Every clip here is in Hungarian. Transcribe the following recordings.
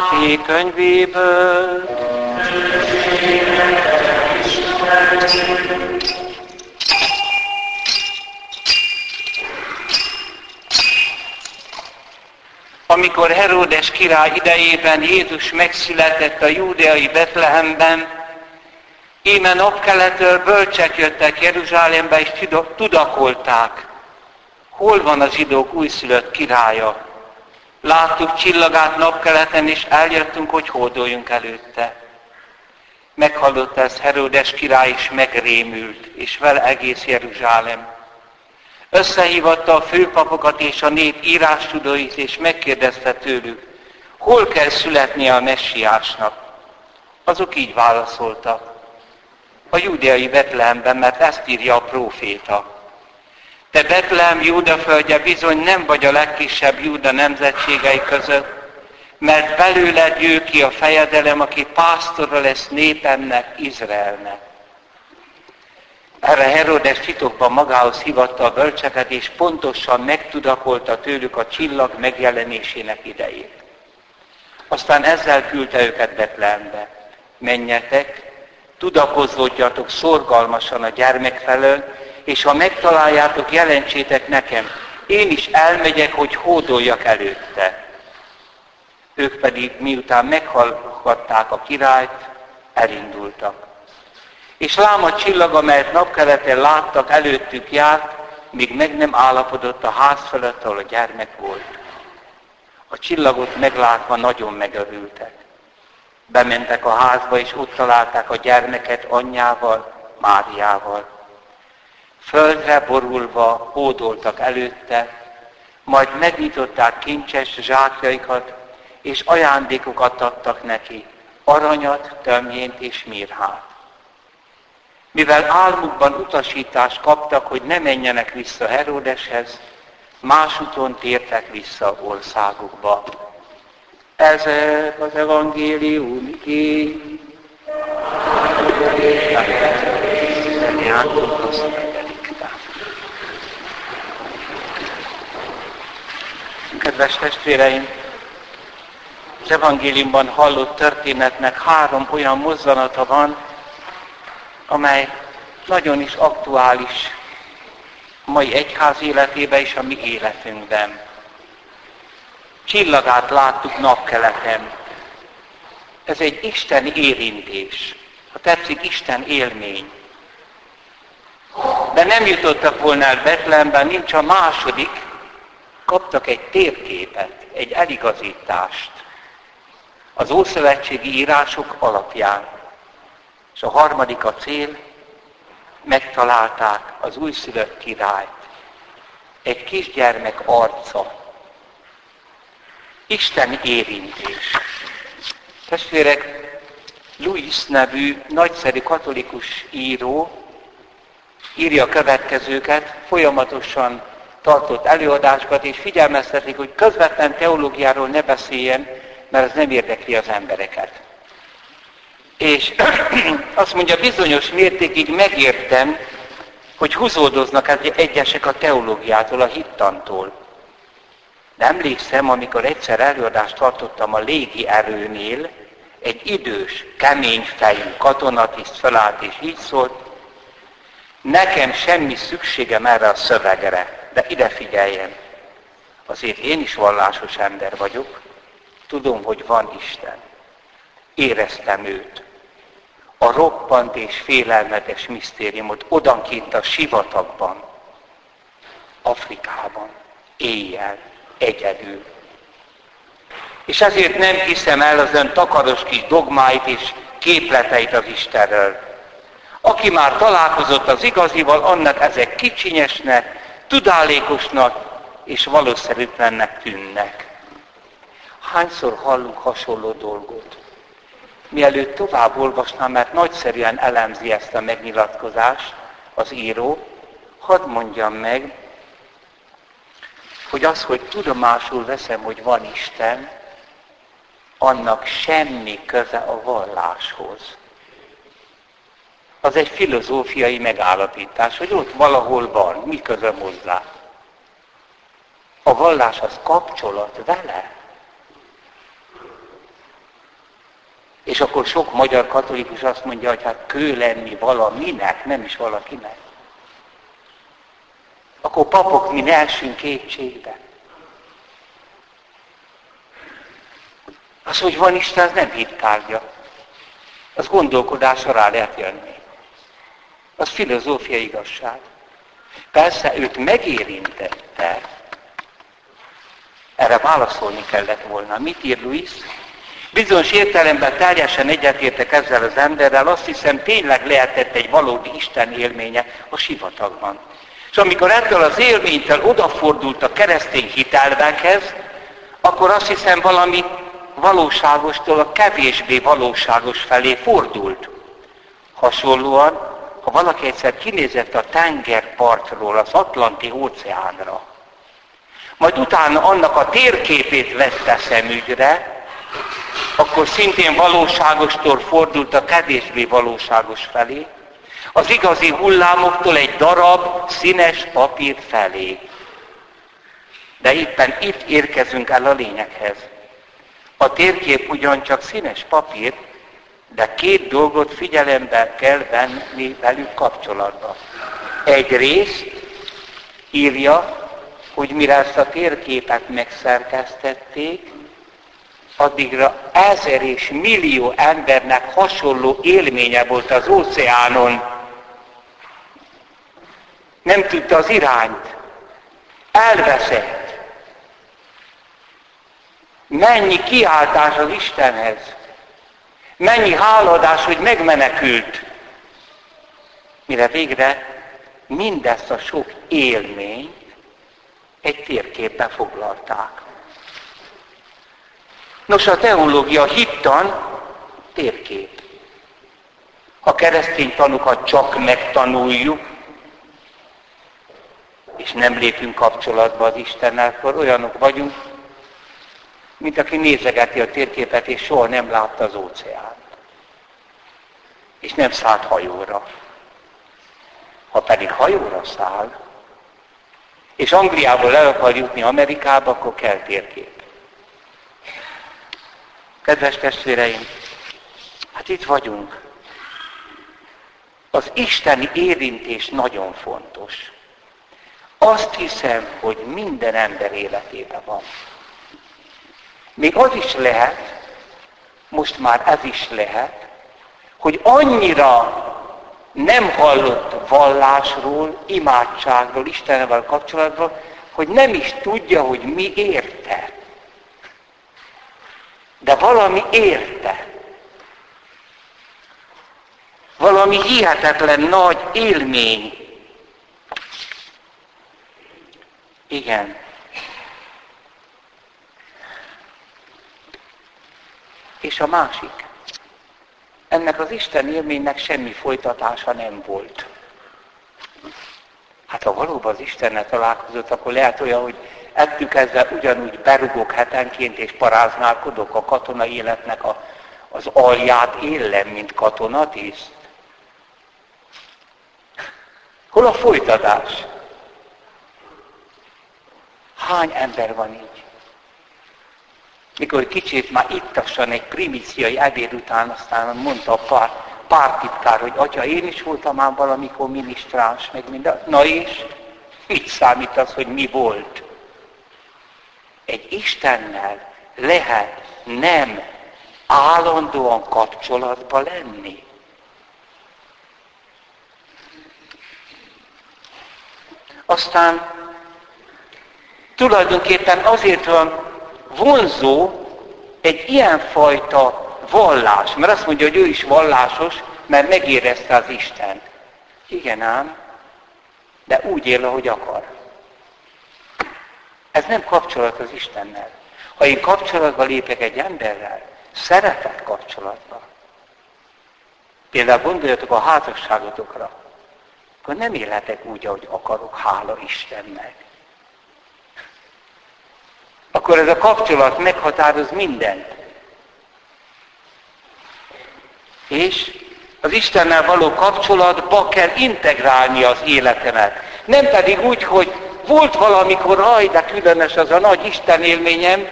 Máté könyvéből. Amikor Heródes király idejében Jézus megszületett a júdeai Betlehemben, íme napkeletől bölcsek jöttek Jeruzsálembe és tudakolták, hol van a zsidók újszülött királya. Láttuk csillagát napkeleten, és eljöttünk, hogy hódoljunk előtte. Meghallotta ezt Herodes király, és megrémült, és vele egész Jeruzsálem. Összehívatta a főpapokat és a nép írástudóit, és megkérdezte tőlük, hol kell születnie a messiásnak. Azok így válaszoltak. A júdeai Betlehemben, mert ezt írja a próféta. Te Betlehem Júda földje bizony nem vagy a legkisebb Júda nemzetségei között, mert belőled jő ki a fejedelem, aki pásztora lesz népemnek, Izraelnek. Erre Herodes titokban magához hívatta a bölcseket, és pontosan megtudakolta tőlük a csillag megjelenésének idejét. Aztán ezzel küldte őket Betlehembe. Menjetek, tudakozódjatok szorgalmasan a gyermek felől, és ha megtaláljátok, jelentsétek nekem. Én is elmegyek, hogy hódoljak előtte. Ők pedig miután meghallgatták a királyt, elindultak. És lám a csillag, amelyet napkeleten láttak, előttük járt, míg meg nem állapodott a ház felett, ahol a gyermek volt. A csillagot meglátva nagyon megörültek. Bementek a házba, és ott találták a gyermeket anyjával, Máriával. Földre borulva hódoltak előtte, majd megnyitották kincses zsákjaikat, és ajándékokat adtak neki, aranyat, tömjént és mirhát. Mivel álmukban utasítást kaptak, hogy ne menjenek vissza Herodeshez, másúton tértek vissza országukba. Ez az evangélium ki. Kedves testvéreim, az evangéliumban hallott történetnek három olyan mozzanata van, amely nagyon is aktuális a mai egyház életében és a mi életünkben. Csillagát láttuk napkeleten. Ez egy Isten érintés. Ha tetszik, Isten élmény. De nem jutottak volna el Betlehemben, nincs a második, kaptak egy térképet, egy eligazítást az Ószövetségi írások alapján. És a harmadik a cél, megtalálták az újszülött királyt. Egy kisgyermek arca. Isten érintés. Testvérek, Louis nevű nagyszerű katolikus író írja a következőket, folyamatosan tartott előadásokat, és figyelmeztetik, hogy közvetlen teológiáról ne beszéljen, mert ez nem érdekli az embereket. És azt mondja, bizonyos mértékig megértem, hogy húzódoznak egyesek a teológiától, a hittantól. De emlékszem, amikor egyszer előadást tartottam a légi erőnél, egy idős, kemény fejű katonatiszt felállt és így szólt, nekem semmi szükségem erre a szövegre, de ide figyeljen. Azért én is vallásos ember vagyok, tudom, hogy van Isten. Éreztem őt a roppant és félelmetes misztériumot odankint a sivatagban, Afrikában, éjjel, egyedül. És ezért nem hiszem el az ön takaros kis dogmáit és képleteit az Istenről. Aki már találkozott az igazival, annak ezek kicsinyesnek, tudálékosnak és valószerűtlennek tűnnek. Hányszor hallunk hasonló dolgot? mielőtt tovább olvasnám, mert nagyszerűen elemzi ezt a megnyilatkozást az író, hadd mondjam meg, hogy az, hogy tudomásul veszem, hogy van Isten, annak semmi köze a valláshoz. Az egy filozófiai megállapítás, hogy ott valahol van, mi közöm hozzá. A vallás az kapcsolat vele. És akkor sok magyar katolikus azt mondja, hogy hát kő lenni valaminek, nem is valakinek. Akkor papok mi ne essünk kétségbe. Az, hogy van Isten, az nem hittárgya. Az gondolkodásra rá lehet jönni. Az filozófiai igazság. Persze őt megérintette, erre válaszolni kellett volna. Mit ír Louis? Bizonyos értelemben teljesen egyetértek ezzel az emberrel, azt hiszem tényleg lehetett egy valódi Isten élménye a sivatagban. És amikor ettől az élménytől odafordult a keresztény hitelvekhez, akkor azt hiszem valami valóságostól a kevésbé valóságos felé fordult. Hasonlóan, ha valaki egyszer kinézett a tengerpartról az Atlanti óceánra, majd utána annak a térképét vette szemügyre, akkor szintén valóságostól fordult a kevésbé valóságos felé, az igazi hullámoktól egy darab színes papír felé. De éppen itt érkezünk el a lényeghez. A térkép ugyancsak színes papír, de két dolgot figyelembe kell venni velük kapcsolatban. Egyrészt írja, hogy mire ezt a térképet megszerkesztették, addigra ezer és millió embernek hasonló élménye volt az óceánon. Nem tudta az irányt. Elveszett. Mennyi kiáltás az Istenhez. Mennyi háladás, hogy megmenekült. Mire végre mindezt a sok élményt egy térképbe foglalták. Nos, a teológia hittan térkép. A keresztény tanukat csak megtanuljuk, és nem lépünk kapcsolatba az Istennel, akkor olyanok vagyunk, mint aki nézegeti a térképet, és soha nem látta az óceánt. És nem szállt hajóra. Ha pedig hajóra száll, és Angliából el akar jutni Amerikába, akkor kell térkép. Kedves testvéreim, hát itt vagyunk. Az isteni érintés nagyon fontos. Azt hiszem, hogy minden ember életében van. Még az is lehet, most már ez is lehet, hogy annyira nem hallott vallásról, imádságról, Istenvel kapcsolatban, hogy nem is tudja, hogy mi érte. De valami érte. Valami hihetetlen nagy élmény. Igen. És a másik ennek az Isten élménynek semmi folytatása nem volt. Hát ha valóban az Istennel találkozott, akkor lehet olyan, hogy ettük ezzel ugyanúgy berugok hetenként és paráználkodok a katona életnek a, az alját élem, mint katonatiszt. Hol a folytatás? Hány ember van így? Mikor kicsit már ittassan egy primíciai ebéd után, aztán mondta a pár, pártitkár, hogy atya, én is voltam már valamikor minisztráns, meg minden. Na és? Mit számít az, hogy mi volt? Egy Istennel lehet nem állandóan kapcsolatba lenni. Aztán tulajdonképpen azért van vonzó egy ilyenfajta vallás, mert azt mondja, hogy ő is vallásos, mert megérezte az Isten. Igen ám, de úgy él, ahogy akar. Ez nem kapcsolat az Istennel. Ha én kapcsolatba lépek egy emberrel, szeretett kapcsolatba, például gondoljatok a házasságotokra, akkor nem élhetek úgy, ahogy akarok, hála Istennek akkor ez a kapcsolat meghatároz mindent. És az Istennel való kapcsolatba kell integrálni az életemet. Nem pedig úgy, hogy volt valamikor, aj, de különös az a nagy Isten élményem,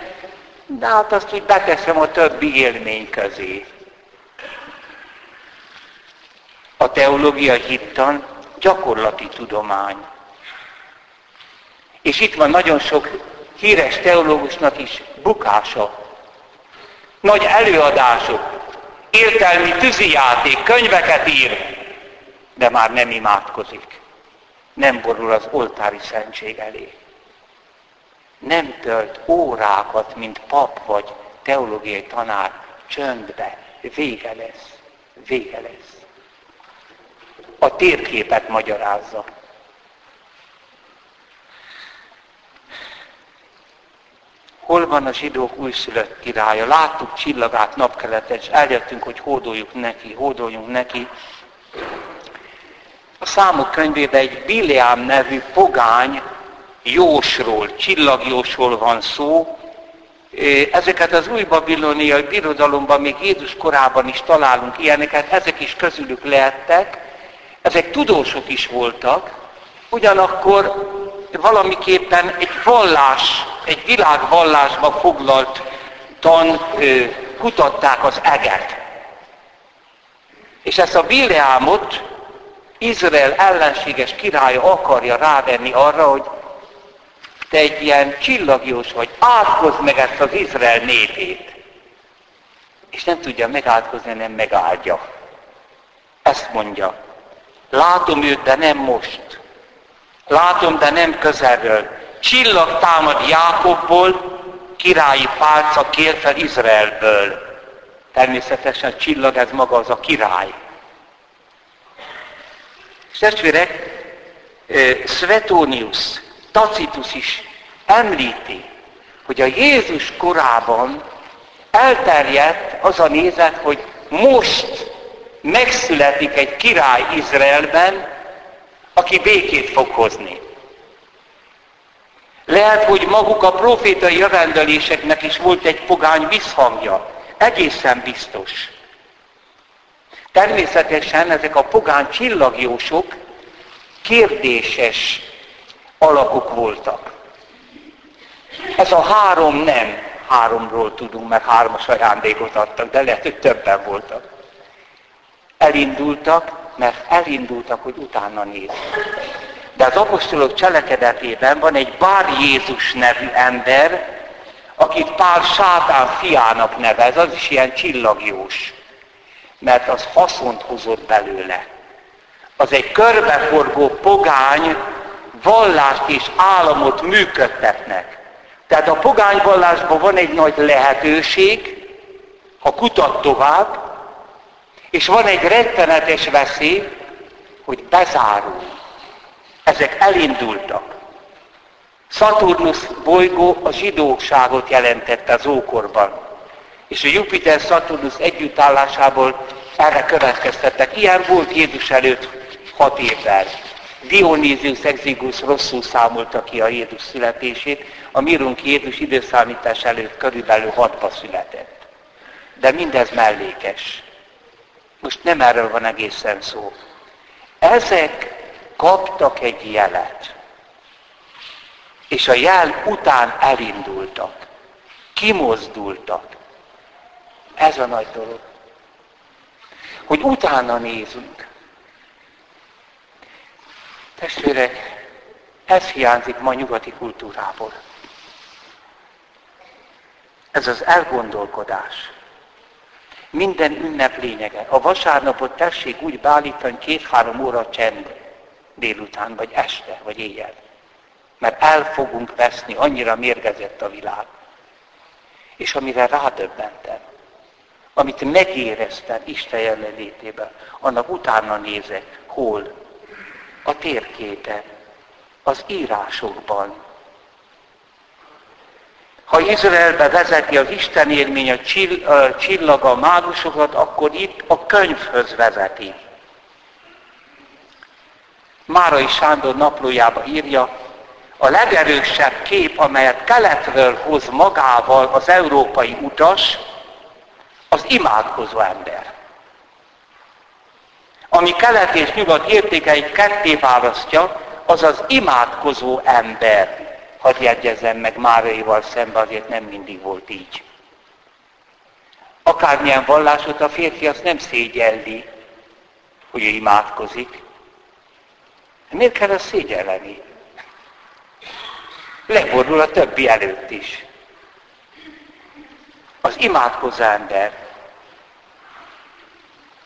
de hát azt úgy beteszem a többi élmény közé. A teológia hittan gyakorlati tudomány. És itt van nagyon sok híres teológusnak is bukása. Nagy előadások, értelmi tűzijáték, könyveket ír, de már nem imádkozik. Nem borul az oltári szentség elé. Nem tölt órákat, mint pap vagy teológiai tanár, csöndbe. Vége lesz. Vége lesz. A térképet magyarázza. Hol van a zsidók újszülött királya? Láttuk csillagát napkeletet, és eljöttünk, hogy hódoljuk neki, hódoljunk neki. A számok könyvében egy Bileám nevű pogány jósról, csillagjósról van szó. Ezeket az új babiloniai birodalomban még Jézus korában is találunk ilyeneket, ezek is közülük lehettek. Ezek tudósok is voltak, ugyanakkor valamiképpen egy vallás, egy világvallásba foglalt tan kutatták az eget. És ezt a Bileámot Izrael ellenséges királya akarja rávenni arra, hogy te egy ilyen csillagjós vagy, átkozd meg ezt az Izrael népét. És nem tudja megátkozni, nem megáldja. Ezt mondja. Látom őt, de nem most. Látom, de nem közelről. Csillag támad Jákobból, királyi pálca kér fel Izraelből. Természetesen a csillag ez maga az a király. És testvérek, Svetonius, Tacitus is említi, hogy a Jézus korában elterjedt az a nézet, hogy most megszületik egy király Izraelben, aki békét fog hozni. Lehet, hogy maguk a profétai jövendeléseknek is volt egy pogány visszhangja. Egészen biztos. Természetesen ezek a pogány csillagjósok kérdéses alakok voltak. Ez a három nem. Háromról tudunk, mert hármas ajándékot adtak, de lehet, hogy többen voltak. Elindultak, mert elindultak, hogy utána néznek. De az apostolok cselekedetében van egy Bár Jézus nevű ember, akit pár sátán fiának nevez, az is ilyen csillagjós. Mert az haszont hozott belőle. Az egy körbeforgó pogány vallást és államot működtetnek. Tehát a pogányvallásban van egy nagy lehetőség, ha kutat tovább, és van egy rettenetes veszély, hogy bezárul. Ezek elindultak. Saturnus bolygó a zsidóságot jelentette az ókorban. És a Jupiter-Saturnus együttállásából erre következtettek. Ilyen volt Jézus előtt hat évvel. Dionysius Exigus rosszul számolta ki a Jézus születését, a mirunk Jézus időszámítás előtt körülbelül hatba született. De mindez mellékes. Most nem erről van egészen szó. Ezek kaptak egy jelet. És a jel után elindultak. Kimozdultak. Ez a nagy dolog. Hogy utána nézünk. Testvérek, ez hiányzik ma nyugati kultúrából. Ez az elgondolkodás. Minden ünnep lényege. A vasárnapot tessék úgy beállítani két-három óra csend délután, vagy este, vagy éjjel. Mert el fogunk veszni, annyira mérgezett a világ. És amire rádöbbentem, amit megéreztem Isten jelenlétében, annak utána nézek, hol? A térképen, az írásokban, ha Izraelbe vezeti az Isten élmény a, csill, a csillaga a mágusokat, akkor itt a könyvhöz vezeti. Márai Sándor naplójába írja, a legerősebb kép, amelyet keletről hoz magával az európai utas, az imádkozó ember. Ami kelet és nyugat értékeit ketté választja, az az imádkozó ember hadd jegyezzem meg Máraival szemben, azért nem mindig volt így. Akármilyen vallásot a férfi azt nem szégyelli, hogy ő imádkozik. Miért kell ezt szégyelleni? Leborul a többi előtt is. Az imádkozó ember.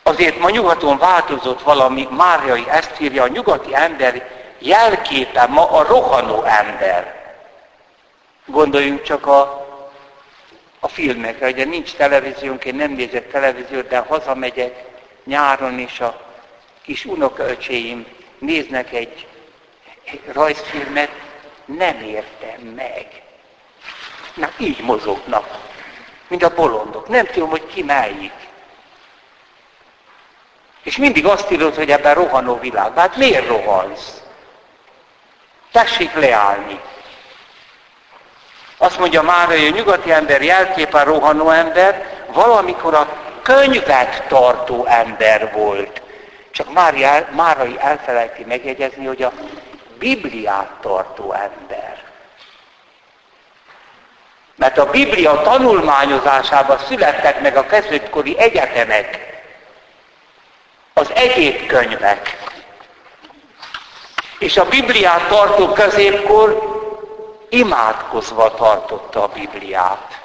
Azért ma nyugaton változott valami, Máriai ezt írja, a nyugati ember jelképe ma a rohanó ember. Gondoljunk csak a, a filmekre, ugye nincs televíziónk, én nem nézek televíziót, de hazamegyek nyáron, és a kis unokaöcséim néznek egy, rajzfilmet, nem értem meg. Na, így mozognak, mint a bolondok. Nem tudom, hogy ki melyik. És mindig azt írod, hogy ebben rohanó világ. Hát miért rohansz? Tessék leállni. Azt mondja már, hogy a nyugati ember jelképe a rohanó ember, valamikor a könyvet tartó ember volt. Csak Mária, Márai elfelejti megjegyezni, hogy a Bibliát tartó ember. Mert a Biblia tanulmányozásában születtek meg a kezdetkori egyetemek, az egyéb könyvek. És a Bibliát tartó középkor imádkozva tartotta a Bibliát.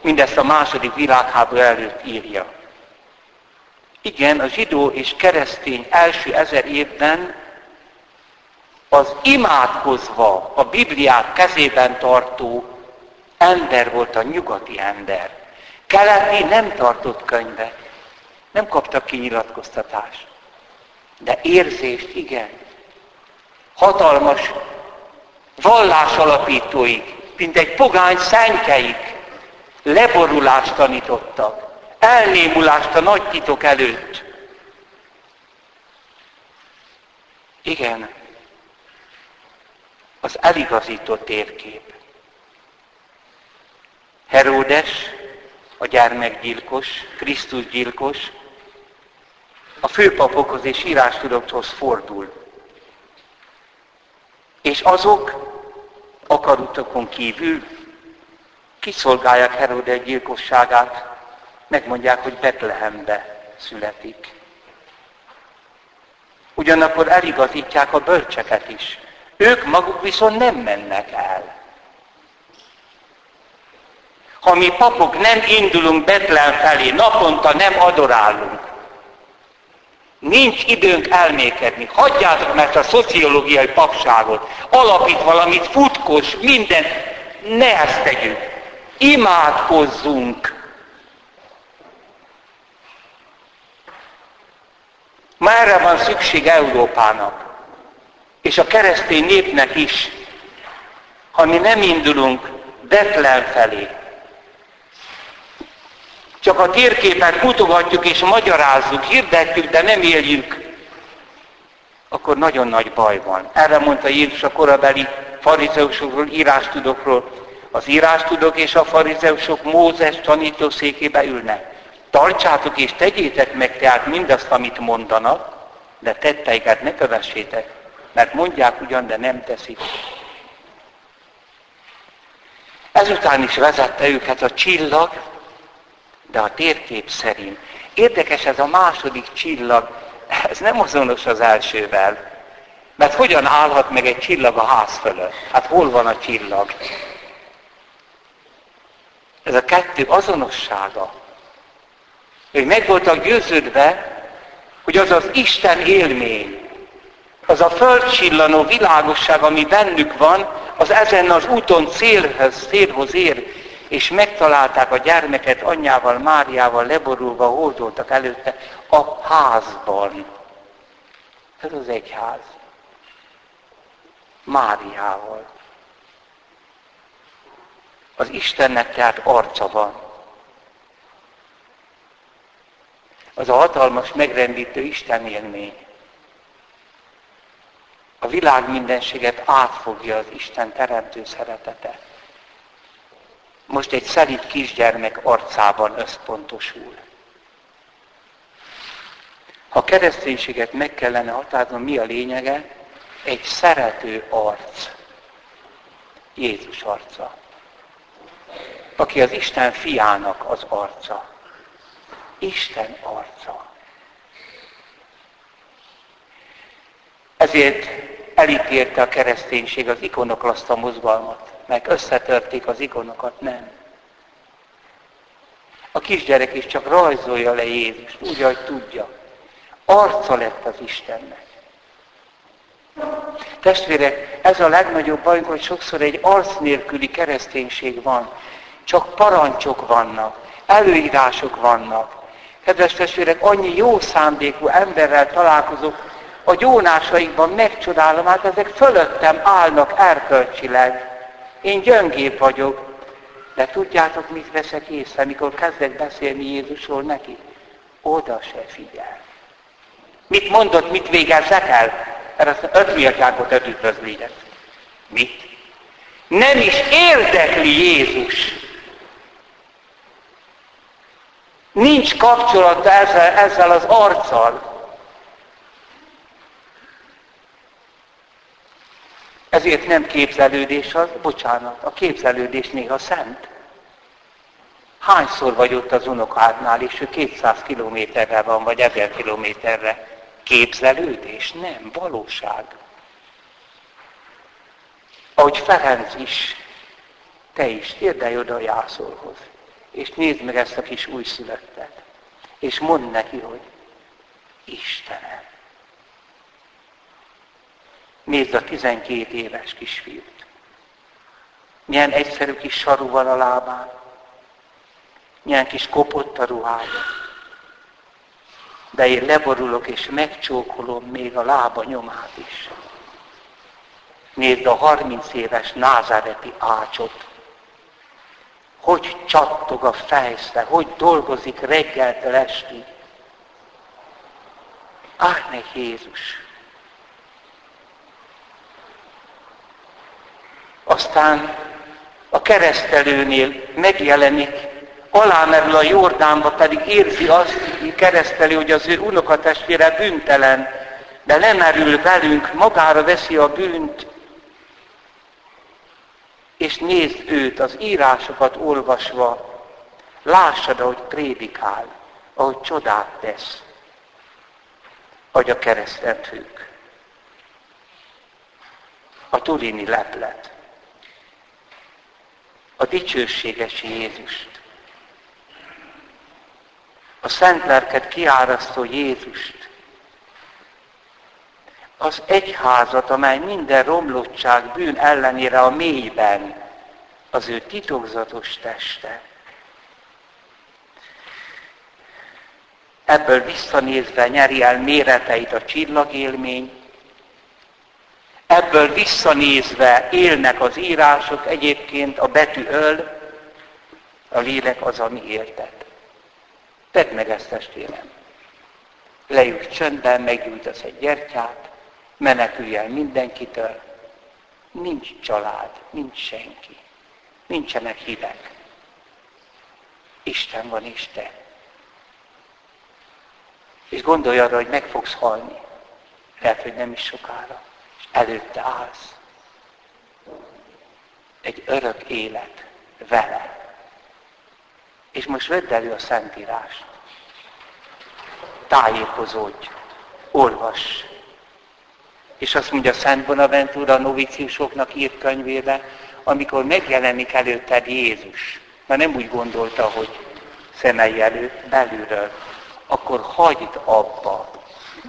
Mindezt a második világháború előtt írja. Igen, a zsidó és keresztény első ezer évben az imádkozva a Bibliát kezében tartó ember volt a nyugati ember. Keleti nem tartott könyvet, nem kaptak kinyilatkoztatást. De érzést igen. Hatalmas vallásalapítóik, mint egy pogány szentjeik leborulást tanítottak elnémulást a nagy titok előtt. Igen, az eligazított térkép. Heródes, a gyermekgyilkos, Krisztus gyilkos, a főpapokhoz és írástudókhoz fordul. És azok akarutokon kívül kiszolgálják Heródes gyilkosságát, megmondják, hogy Betlehembe születik. Ugyanakkor eligazítják a bölcseket is. Ők maguk viszont nem mennek el. Ha mi papok nem indulunk Betlehem felé, naponta nem adorálunk, nincs időnk elmékedni. Hagyjátok mert a szociológiai papságot. Alapít valamit, futkos, minden. Ne ezt tegyük. Imádkozzunk. Ma erre van szükség Európának, és a keresztény népnek is, ha mi nem indulunk Betlen felé. Csak a térképet mutogatjuk és magyarázzuk, hirdetjük, de nem éljük, akkor nagyon nagy baj van. Erre mondta Jézus a korabeli farizeusokról, írástudokról. Az írástudok és a farizeusok Mózes tanítószékébe ülnek. Tartsátok és tegyétek meg tehát mindazt, amit mondanak, de tetteiket ne kövessétek, mert mondják ugyan, de nem teszik. Ezután is vezette őket a csillag, de a térkép szerint. Érdekes ez a második csillag, ez nem azonos az elsővel. Mert hogyan állhat meg egy csillag a ház fölött? Hát hol van a csillag? Ez a kettő azonossága. Ők meg voltak győződve, hogy az az Isten élmény, az a földcsillanó világosság, ami bennük van, az ezen az úton célhez, célhoz ér, és megtalálták a gyermeket anyjával, Máriával leborulva, hordoltak előtte a házban. Ez az egyház. Máriával. Az Istennek tehát arca van. Az a hatalmas, megrendítő Isten élmény. A világ mindenséget átfogja az Isten teremtő szeretete. Most egy szelít kisgyermek arcában összpontosul. Ha kereszténységet meg kellene határoznom, mi a lényege? Egy szerető arc. Jézus arca. Aki az Isten fiának az arca. Isten arca. Ezért elítélte a kereszténység az ikonoklaszta mozgalmat, meg összetörték az ikonokat, nem. A kisgyerek is csak rajzolja le Jézust, úgy, ahogy tudja. Arca lett az Istennek. Testvérek, ez a legnagyobb baj, hogy sokszor egy arc nélküli kereszténység van. Csak parancsok vannak, előírások vannak. Kedves testvérek, annyi jó szándékú emberrel találkozok, a gyónásaikban megcsodálom, hát ezek fölöttem állnak erkölcsileg. Én gyöngébb vagyok, de tudjátok, mit veszek észre, mikor kezdek beszélni Jézusról neki? Oda se figyel. Mit mondott, mit végezzek el? Erre azt öt miatyákot öt üdvözléget. Mit? Nem is érdekli Jézus. Nincs kapcsolata ezzel, ezzel az arccal. Ezért nem képzelődés az, bocsánat, a képzelődés néha szent. Hányszor vagy ott az unokádnál, és ő 200 kilométerre van, vagy 1000 kilométerre? Képzelődés? Nem, valóság. Ahogy Ferenc is, te is, térdelj oda a jászolhoz, és nézd meg ezt a kis újszülöttet, és mondd neki, hogy Istenem, Nézd a 12 éves kisfiút. Milyen egyszerű kis saru van a lábán. Milyen kis kopott a ruhája. De én leborulok és megcsókolom még a lába nyomát is. Nézd a 30 éves názáreti ácsot. Hogy csattog a fejsze, hogy dolgozik reggeltől estig. Meg Jézus! aztán a keresztelőnél megjelenik, alámerül a Jordánba, pedig érzi azt, hogy kereszteli, hogy az ő unokatestvére bűntelen, de lemerül velünk, magára veszi a bűnt, és nézd őt, az írásokat olvasva, lássad, ahogy prédikál, ahogy csodát tesz, ahogy a keresztet függ. A turini leplet a dicsőséges Jézust. A szent lelket kiárasztó Jézust. Az egyházat, amely minden romlottság, bűn ellenére a mélyben az ő titokzatos teste. Ebből visszanézve nyeri el méreteit a csillagélmény, Ebből visszanézve élnek az írások, egyébként a betű öl, a lélek az, ami érted. Tedd meg ezt, testvérem. Leülj csöndben, meggyújtasz egy gyertyát, menekülj el mindenkitől. Nincs család, nincs senki. Nincsenek hívek. Isten van és te. És gondolj arra, hogy meg fogsz halni. Lehet, hogy nem is sokára előtte állsz. Egy örök élet vele. És most vedd elő a Szentírást. Tájékozódj, olvass. És azt mondja Szent Bonaventura a noviciusoknak írt könyvébe, amikor megjelenik előtted Jézus, mert nem úgy gondolta, hogy szemei előtt, belülről, akkor hagyd abba,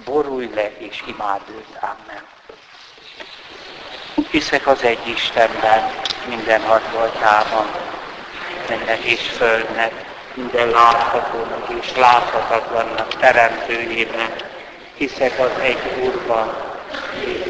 borulj le és imád őt. Amen. Hiszek az egy Istenben, minden hatoltában, minden és földnek, minden láthatónak és láthatatlannak teremtőjében. Hiszek az egy Úrban, Amen.